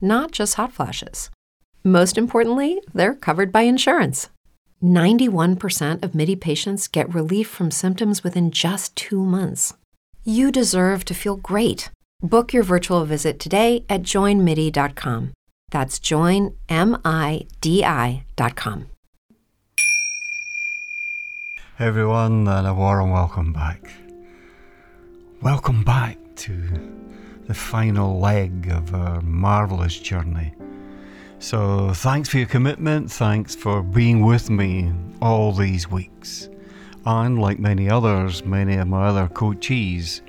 not just hot flashes. Most importantly, they're covered by insurance. 91% of MIDI patients get relief from symptoms within just two months. You deserve to feel great. Book your virtual visit today at joinmidi.com. That's joinmidi.com. Hey everyone, and a warm welcome back. Welcome back to the final leg of our marvellous journey. So, thanks for your commitment, thanks for being with me all these weeks. And like many others, many of my other coaches,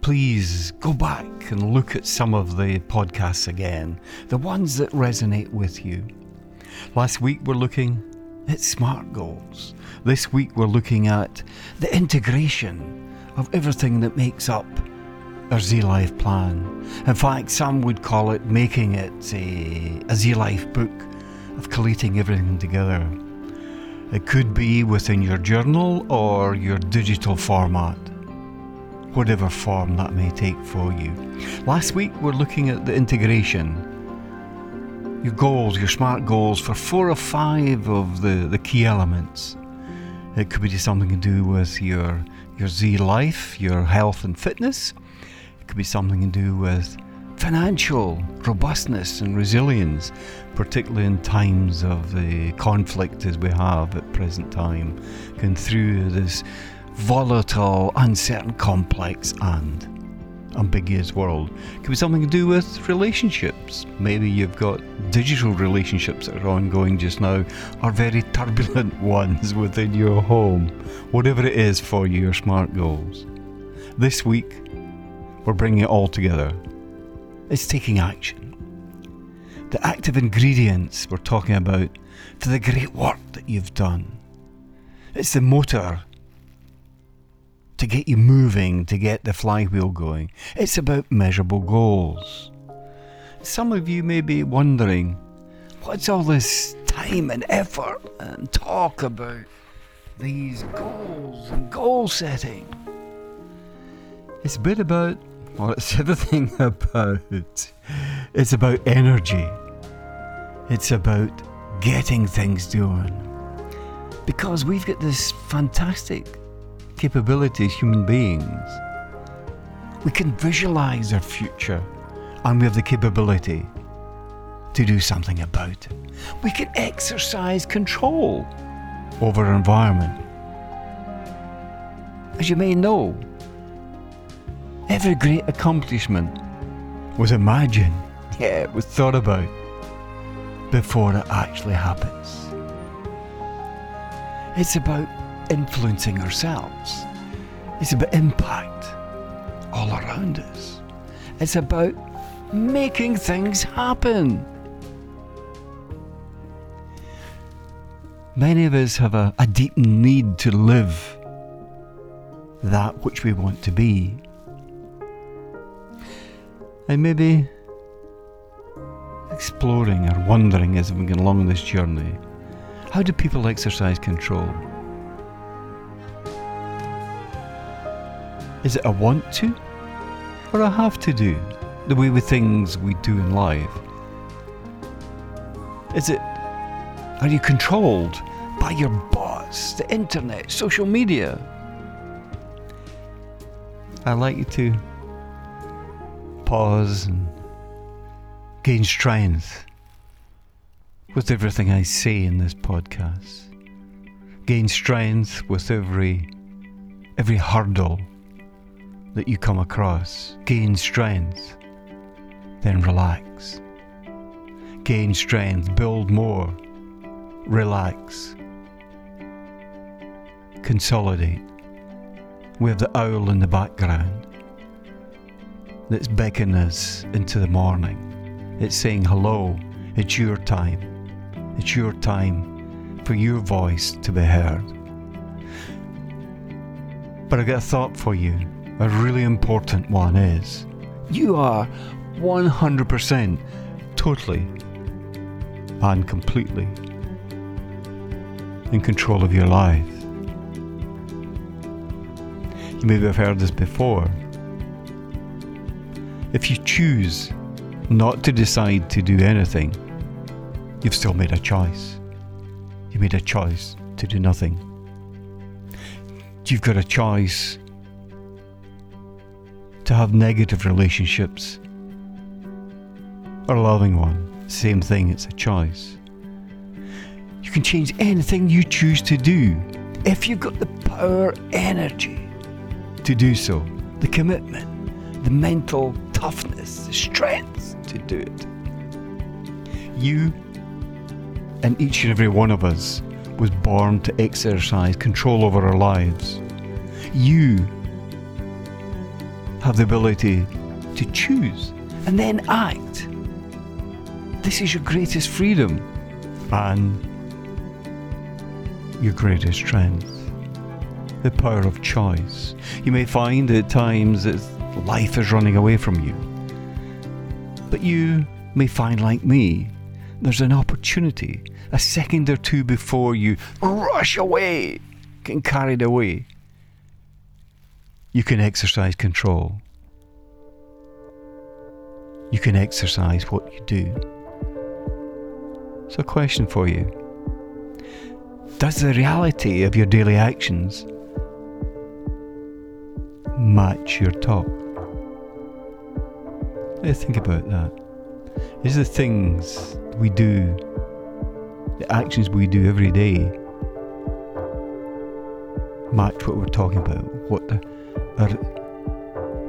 please go back and look at some of the podcasts again, the ones that resonate with you. Last week we're looking at SMART goals. This week we're looking at the integration of everything that makes up our Z Life plan. In fact, some would call it making it a, a Z Life book of collating everything together. It could be within your journal or your digital format, whatever form that may take for you. Last week, we're looking at the integration. Your goals, your SMART goals for four or five of the, the key elements. It could be something to do with your, your Z life, your health and fitness could be something to do with financial robustness and resilience, particularly in times of the conflict as we have at present time, going through this volatile, uncertain, complex, and ambiguous world. It could be something to do with relationships. Maybe you've got digital relationships that are ongoing just now, or very turbulent ones within your home. Whatever it is for your SMART goals. This week, we're bringing it all together. It's taking action. The active ingredients we're talking about for the great work that you've done. It's the motor to get you moving, to get the flywheel going. It's about measurable goals. Some of you may be wondering what's all this time and effort and talk about these goals and goal setting? It's a bit about well, it's everything about. It's about energy. It's about getting things done. Because we've got this fantastic capability as human beings. We can visualize our future and we have the capability to do something about it. We can exercise control over our environment. As you may know, Every great accomplishment was imagined, yeah, it was thought about before it actually happens. It's about influencing ourselves. It's about impact all around us. It's about making things happen. Many of us have a, a deep need to live that which we want to be and maybe exploring or wondering as we go along this journey how do people exercise control? Is it a want to or a have to do, the way with things we do in life? Is it Are you controlled by your boss, the internet, social media? I'd like you to pause and gain strength with everything I say in this podcast. Gain strength with every every hurdle that you come across. Gain strength, then relax. Gain strength, build more, relax, consolidate. We have the owl in the background that's beckoning us into the morning. It's saying, Hello, it's your time. It's your time for your voice to be heard. But I've got a thought for you. A really important one is you are 100% totally and completely in control of your life. You may have heard this before. If you choose not to decide to do anything, you've still made a choice. You made a choice to do nothing. You've got a choice to have negative relationships or a loving one. Same thing, it's a choice. You can change anything you choose to do if you've got the power, energy to do so, the commitment, the mental toughness, the strength to do it. You and each and every one of us was born to exercise control over our lives. You have the ability to choose and then act. This is your greatest freedom and your greatest strength. The power of choice. You may find at times that life is running away from you. But you may find, like me, there's an opportunity, a second or two before you rush away, get carried away. You can exercise control. You can exercise what you do. So, a question for you Does the reality of your daily actions match your talk? Let's think about that. Is the things we do, the actions we do every day, match what we're talking about? What the, our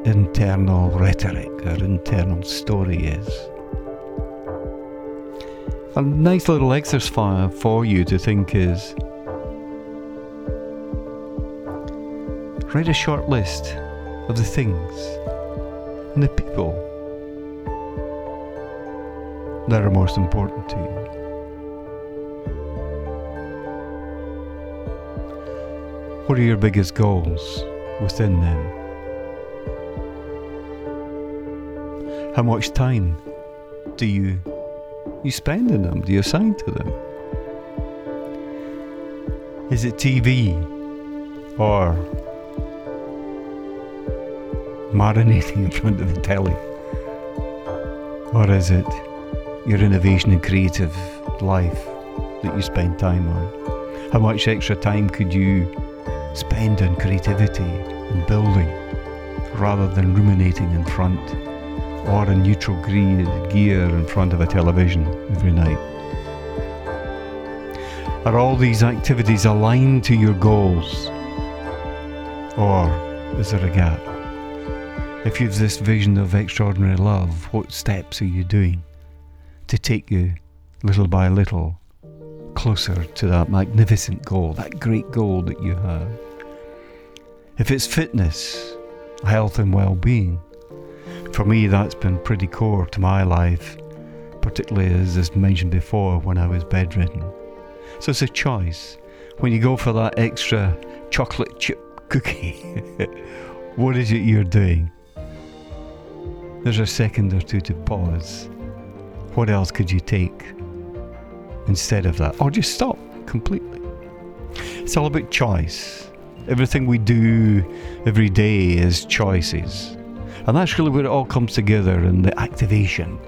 internal rhetoric, our internal story is? A nice little exercise for you to think is write a short list of the things and the people that are most important to you. What are your biggest goals within them? How much time do you you spend in them? Do you assign to them? Is it TV or marinating in front of the telly? Or is it your innovation and creative life that you spend time on? How much extra time could you spend on creativity and building rather than ruminating in front or in neutral gear in front of a television every night? Are all these activities aligned to your goals? Or is there a gap? If you've this vision of extraordinary love, what steps are you doing to take you little by little closer to that magnificent goal, that great goal that you have? If it's fitness, health, and well being, for me that's been pretty core to my life, particularly as is mentioned before when I was bedridden. So it's a choice. When you go for that extra chocolate chip cookie, what is it you're doing? There's a second or two to pause. What else could you take instead of that? Or just stop completely. It's all about choice. Everything we do every day is choices. And that's really where it all comes together in the activation.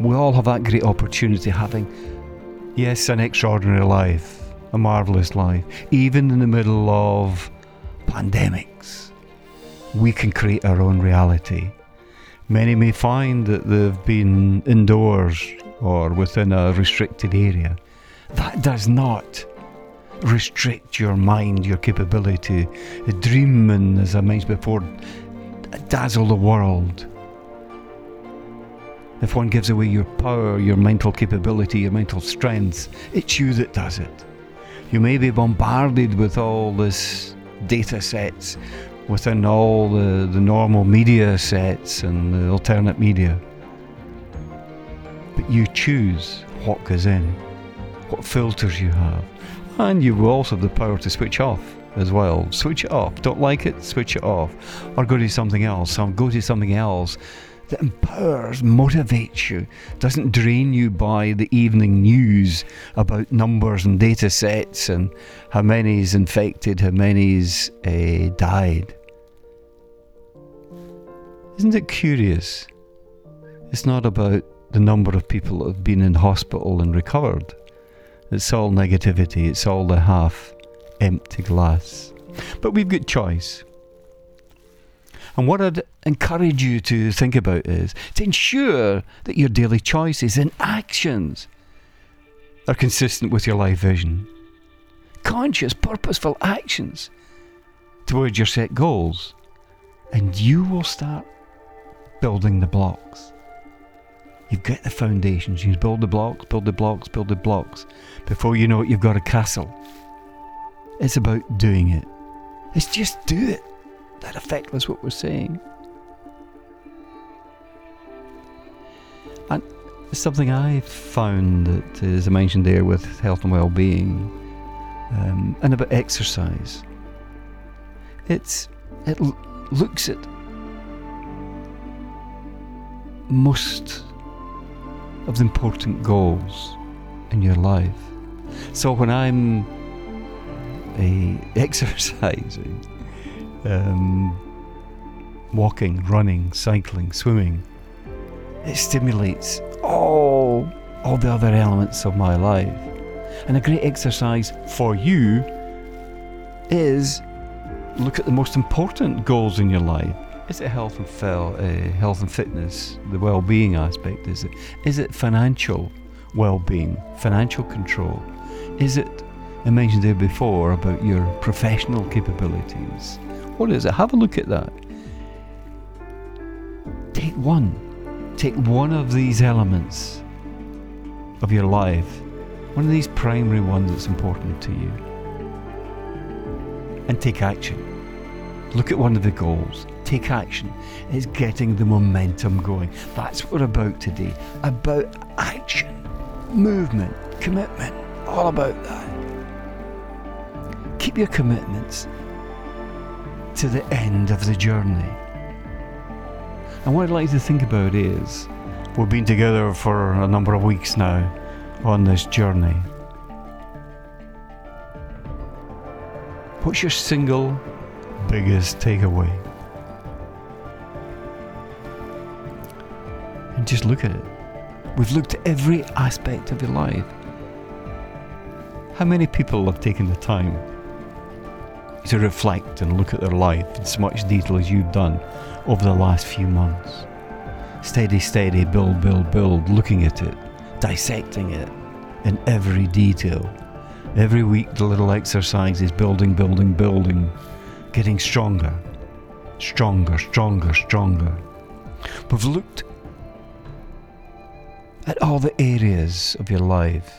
We all have that great opportunity having Yes, an extraordinary life, a marvellous life, even in the middle of pandemics. We can create our own reality. Many may find that they've been indoors or within a restricted area. That does not restrict your mind, your capability to dream and, as I mentioned before, dazzle the world. If one gives away your power, your mental capability, your mental strength, it's you that does it. You may be bombarded with all this data sets within all the, the normal media sets and the alternate media. But you choose what goes in, what filters you have, and you will also have the power to switch off as well. Switch it off. Don't like it? Switch it off. Or go to something else. Or go to something else that empowers, motivates you, doesn't drain you by the evening news about numbers and data sets and how many's infected, how many's uh, died. Isn't it curious? It's not about the number of people that have been in hospital and recovered. It's all negativity, it's all the half empty glass. But we've got choice. And what I'd encourage you to think about is to ensure that your daily choices and actions are consistent with your life vision. Conscious, purposeful actions towards your set goals. And you will start building the blocks. You've got the foundations. You build the blocks, build the blocks, build the blocks. Before you know it, you've got a castle. It's about doing it. It's just do it. That effect was what we're seeing. And something I found that is mentioned there with health and well-being, um, and about exercise. It's it l- looks at most of the important goals in your life. So when I'm exercising, um, walking, running, cycling, swimming, it stimulates all all the other elements of my life. And a great exercise for you is look at the most important goals in your life. Is it health and fel- uh, health and fitness, the well-being aspect? Is it is it financial well-being, financial control? Is it I mentioned there before about your professional capabilities? What is it? Have a look at that. Take one. Take one of these elements of your life, one of these primary ones that's important to you, and take action. Look at one of the goals. Take action. It's getting the momentum going. That's what we're about today. About action, movement, commitment. All about that. Keep your commitments to the end of the journey. And what I'd like to think about is we've been together for a number of weeks now on this journey. What's your single biggest takeaway? And just look at it. We've looked at every aspect of your life. How many people have taken the time to reflect and look at their life in so much detail as you've done over the last few months? Steady, steady, build, build, build, looking at it, dissecting it in every detail. Every week, the little exercise is building, building, building, getting stronger, stronger, stronger, stronger. We've looked at all the areas of your life.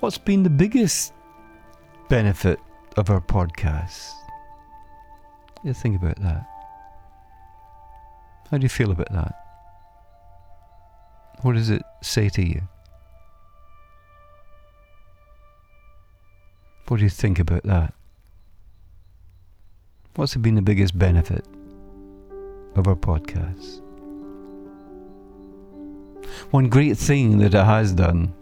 What's been the biggest benefit of our podcast? You think about that. How do you feel about that? What does it say to you? What do you think about that? What's been the biggest benefit of our podcast? One great thing that it has done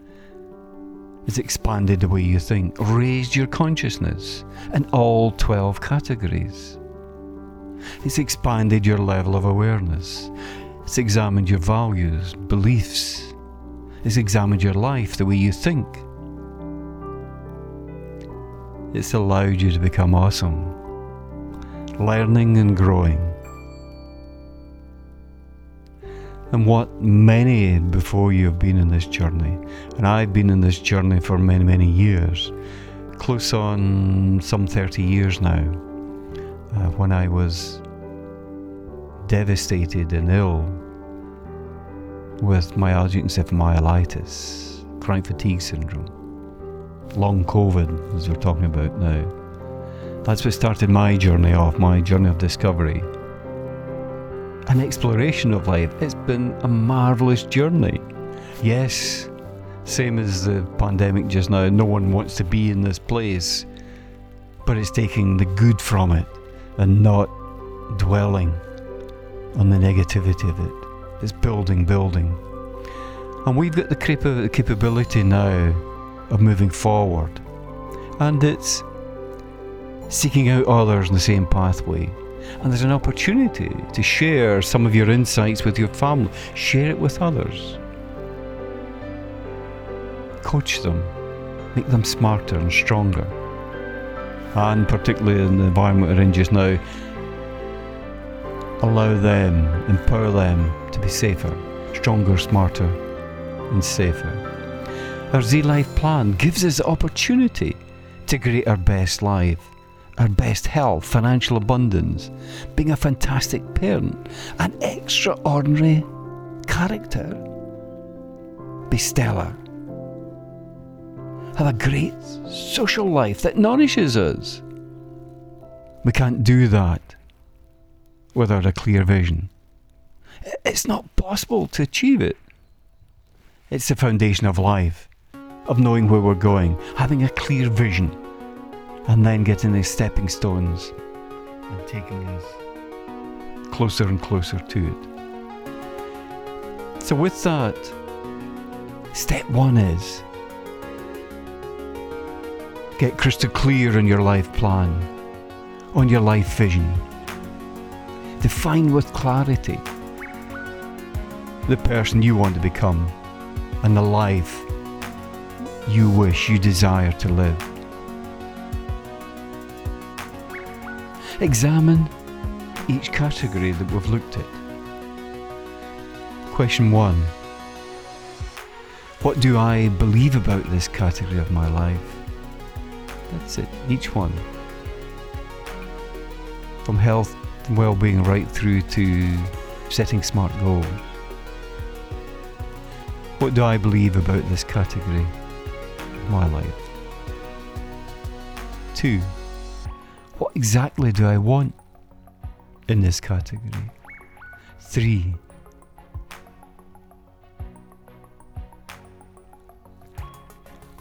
is expanded the way you think, raised your consciousness in all 12 categories. It's expanded your level of awareness. It's examined your values, beliefs. It's examined your life, the way you think. It's allowed you to become awesome, learning and growing. And what many before you have been in this journey, and I've been in this journey for many, many years, close on some 30 years now, uh, when I was devastated and ill with myalgic encephalomyelitis, chronic fatigue syndrome, long COVID, as we're talking about now. That's what started my journey off, my journey of discovery. An exploration of life. It's been a marvellous journey. Yes, same as the pandemic just now, no one wants to be in this place, but it's taking the good from it and not dwelling on the negativity of it. It's building, building. And we've got the capability now of moving forward. And it's seeking out others in the same pathway. And there's an opportunity to share some of your insights with your family, share it with others. Coach them, make them smarter and stronger. And particularly in the environment we're in just now, allow them, empower them to be safer, stronger, smarter, and safer. Our Z Life plan gives us the opportunity to create our best life, our best health, financial abundance, being a fantastic parent, an extraordinary character, be stellar, have a great social life that nourishes us. We can't do that without a clear vision. It's not possible to achieve it. It's the foundation of life, of knowing where we're going, having a clear vision, and then getting the stepping stones and taking us closer and closer to it. So, with that, step one is get crystal clear on your life plan, on your life vision. Define with clarity the person you want to become and the life you wish, you desire to live. Examine each category that we've looked at. Question one What do I believe about this category of my life? That's it, each one. From health well being right through to setting smart goals. What do I believe about this category of my life? Two, what exactly do I want in this category? Three,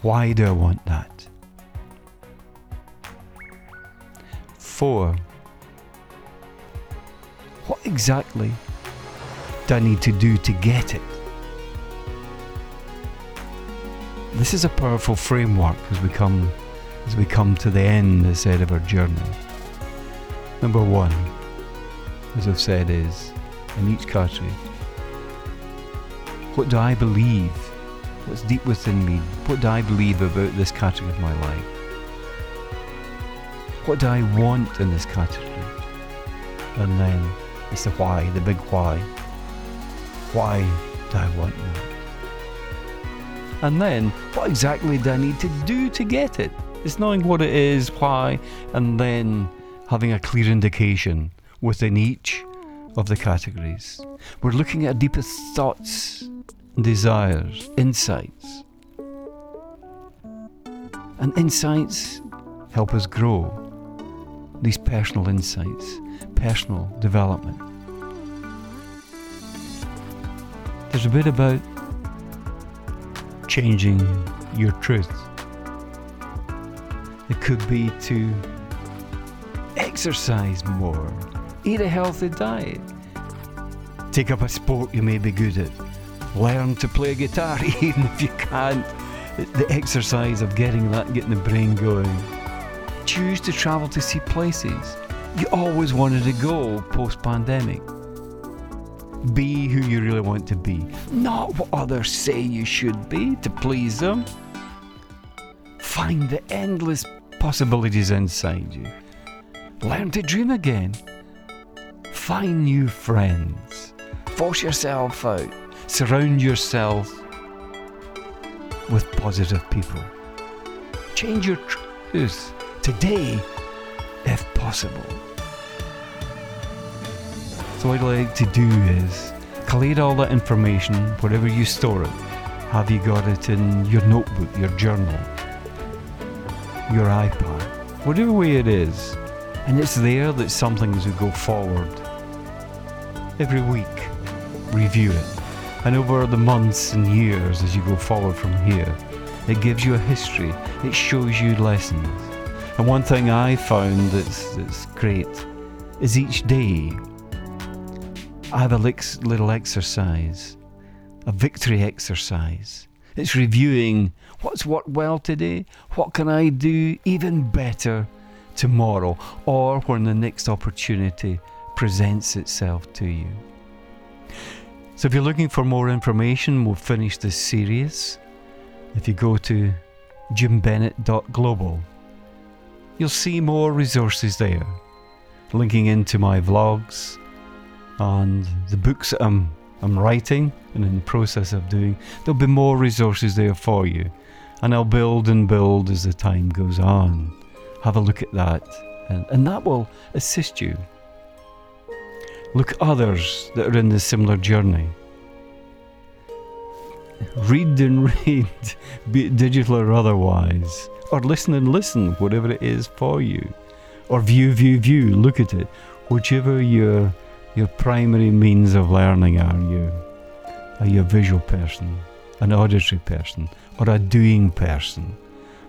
why do I want that? Four, what exactly do I need to do to get it? This is a powerful framework as we come as we come to the end, as said, of our journey. Number one, as I've said, is in each category. What do I believe? What's deep within me? What do I believe about this category of my life? What do I want in this category? And then it's the why, the big why. Why do I want that? And then, what exactly do I need to do to get it? It's knowing what it is, why, and then having a clear indication within each of the categories. We're looking at deepest thoughts, desires, insights. And insights help us grow. These personal insights personal development. There's a bit about changing your truth. It could be to exercise more, eat a healthy diet, take up a sport you may be good at, learn to play guitar even if you can't. The exercise of getting that, getting the brain going. Choose to travel to see places you always wanted to go post pandemic. Be who you really want to be, not what others say you should be to please them. Find the endless possibilities inside you. Learn to dream again. Find new friends. Force yourself out. Surround yourself with positive people. Change your truth today if possible. So, what I'd like to do is collate all that information wherever you store it. Have you got it in your notebook, your journal, your iPad, whatever way it is? And it's there that some things will go forward. Every week, review it. And over the months and years as you go forward from here, it gives you a history, it shows you lessons. And one thing I found that's, that's great is each day I have a little exercise, a victory exercise. It's reviewing what's worked well today, what can I do even better tomorrow, or when the next opportunity presents itself to you. So, if you're looking for more information, we'll finish this series. If you go to jimbennett.global, you'll see more resources there, linking into my vlogs and the books that I'm, I'm writing and in the process of doing. There'll be more resources there for you, and I'll build and build as the time goes on. Have a look at that, and, and that will assist you. Look at others that are in the similar journey. Read and read, be it digital or otherwise. Or listen and listen, whatever it is for you. Or view, view, view, look at it. Whichever your your primary means of learning are you. Are you a visual person, an auditory person, or a doing person?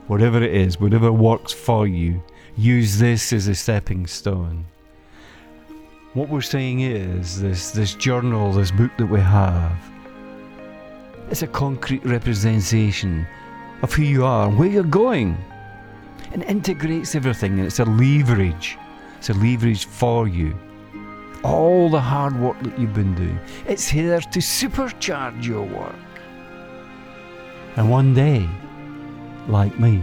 Whatever it is, whatever works for you, use this as a stepping stone. What we're saying is this this journal, this book that we have, it's a concrete representation of who you are, where you're going. And integrates everything and it's a leverage. It's a leverage for you. All the hard work that you've been doing. It's here to supercharge your work. And one day, like me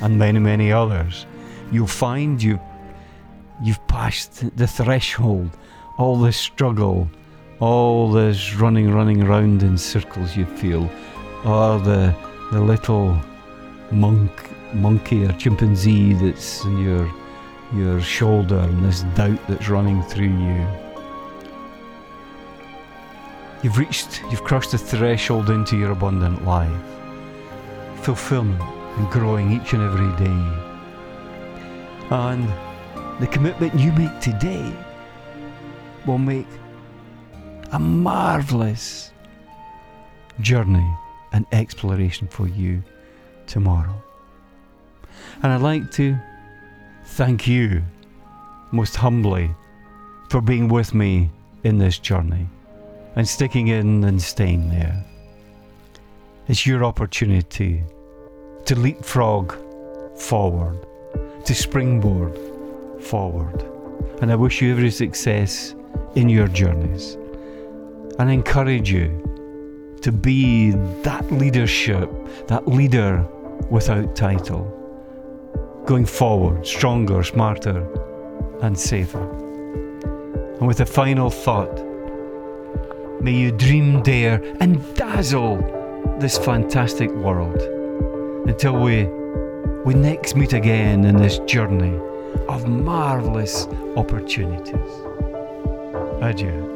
and many, many others, you'll find you you've passed the threshold, all this struggle, all this running, running around in circles you feel, or the the little monk, monkey or chimpanzee that's in your your shoulder and this doubt that's running through you. You've reached, you've crossed the threshold into your abundant life, fulfillment and growing each and every day. And the commitment you make today will make a marvelous journey and exploration for you tomorrow. And I'd like to thank you most humbly for being with me in this journey and sticking in and staying there. It's your opportunity to leapfrog forward, to springboard forward. And I wish you every success in your journeys and encourage you to be that leadership, that leader without title, going forward, stronger, smarter, and safer. And with a final thought, may you dream, dare, and dazzle this fantastic world until we, we next meet again in this journey of marvelous opportunities. Adieu.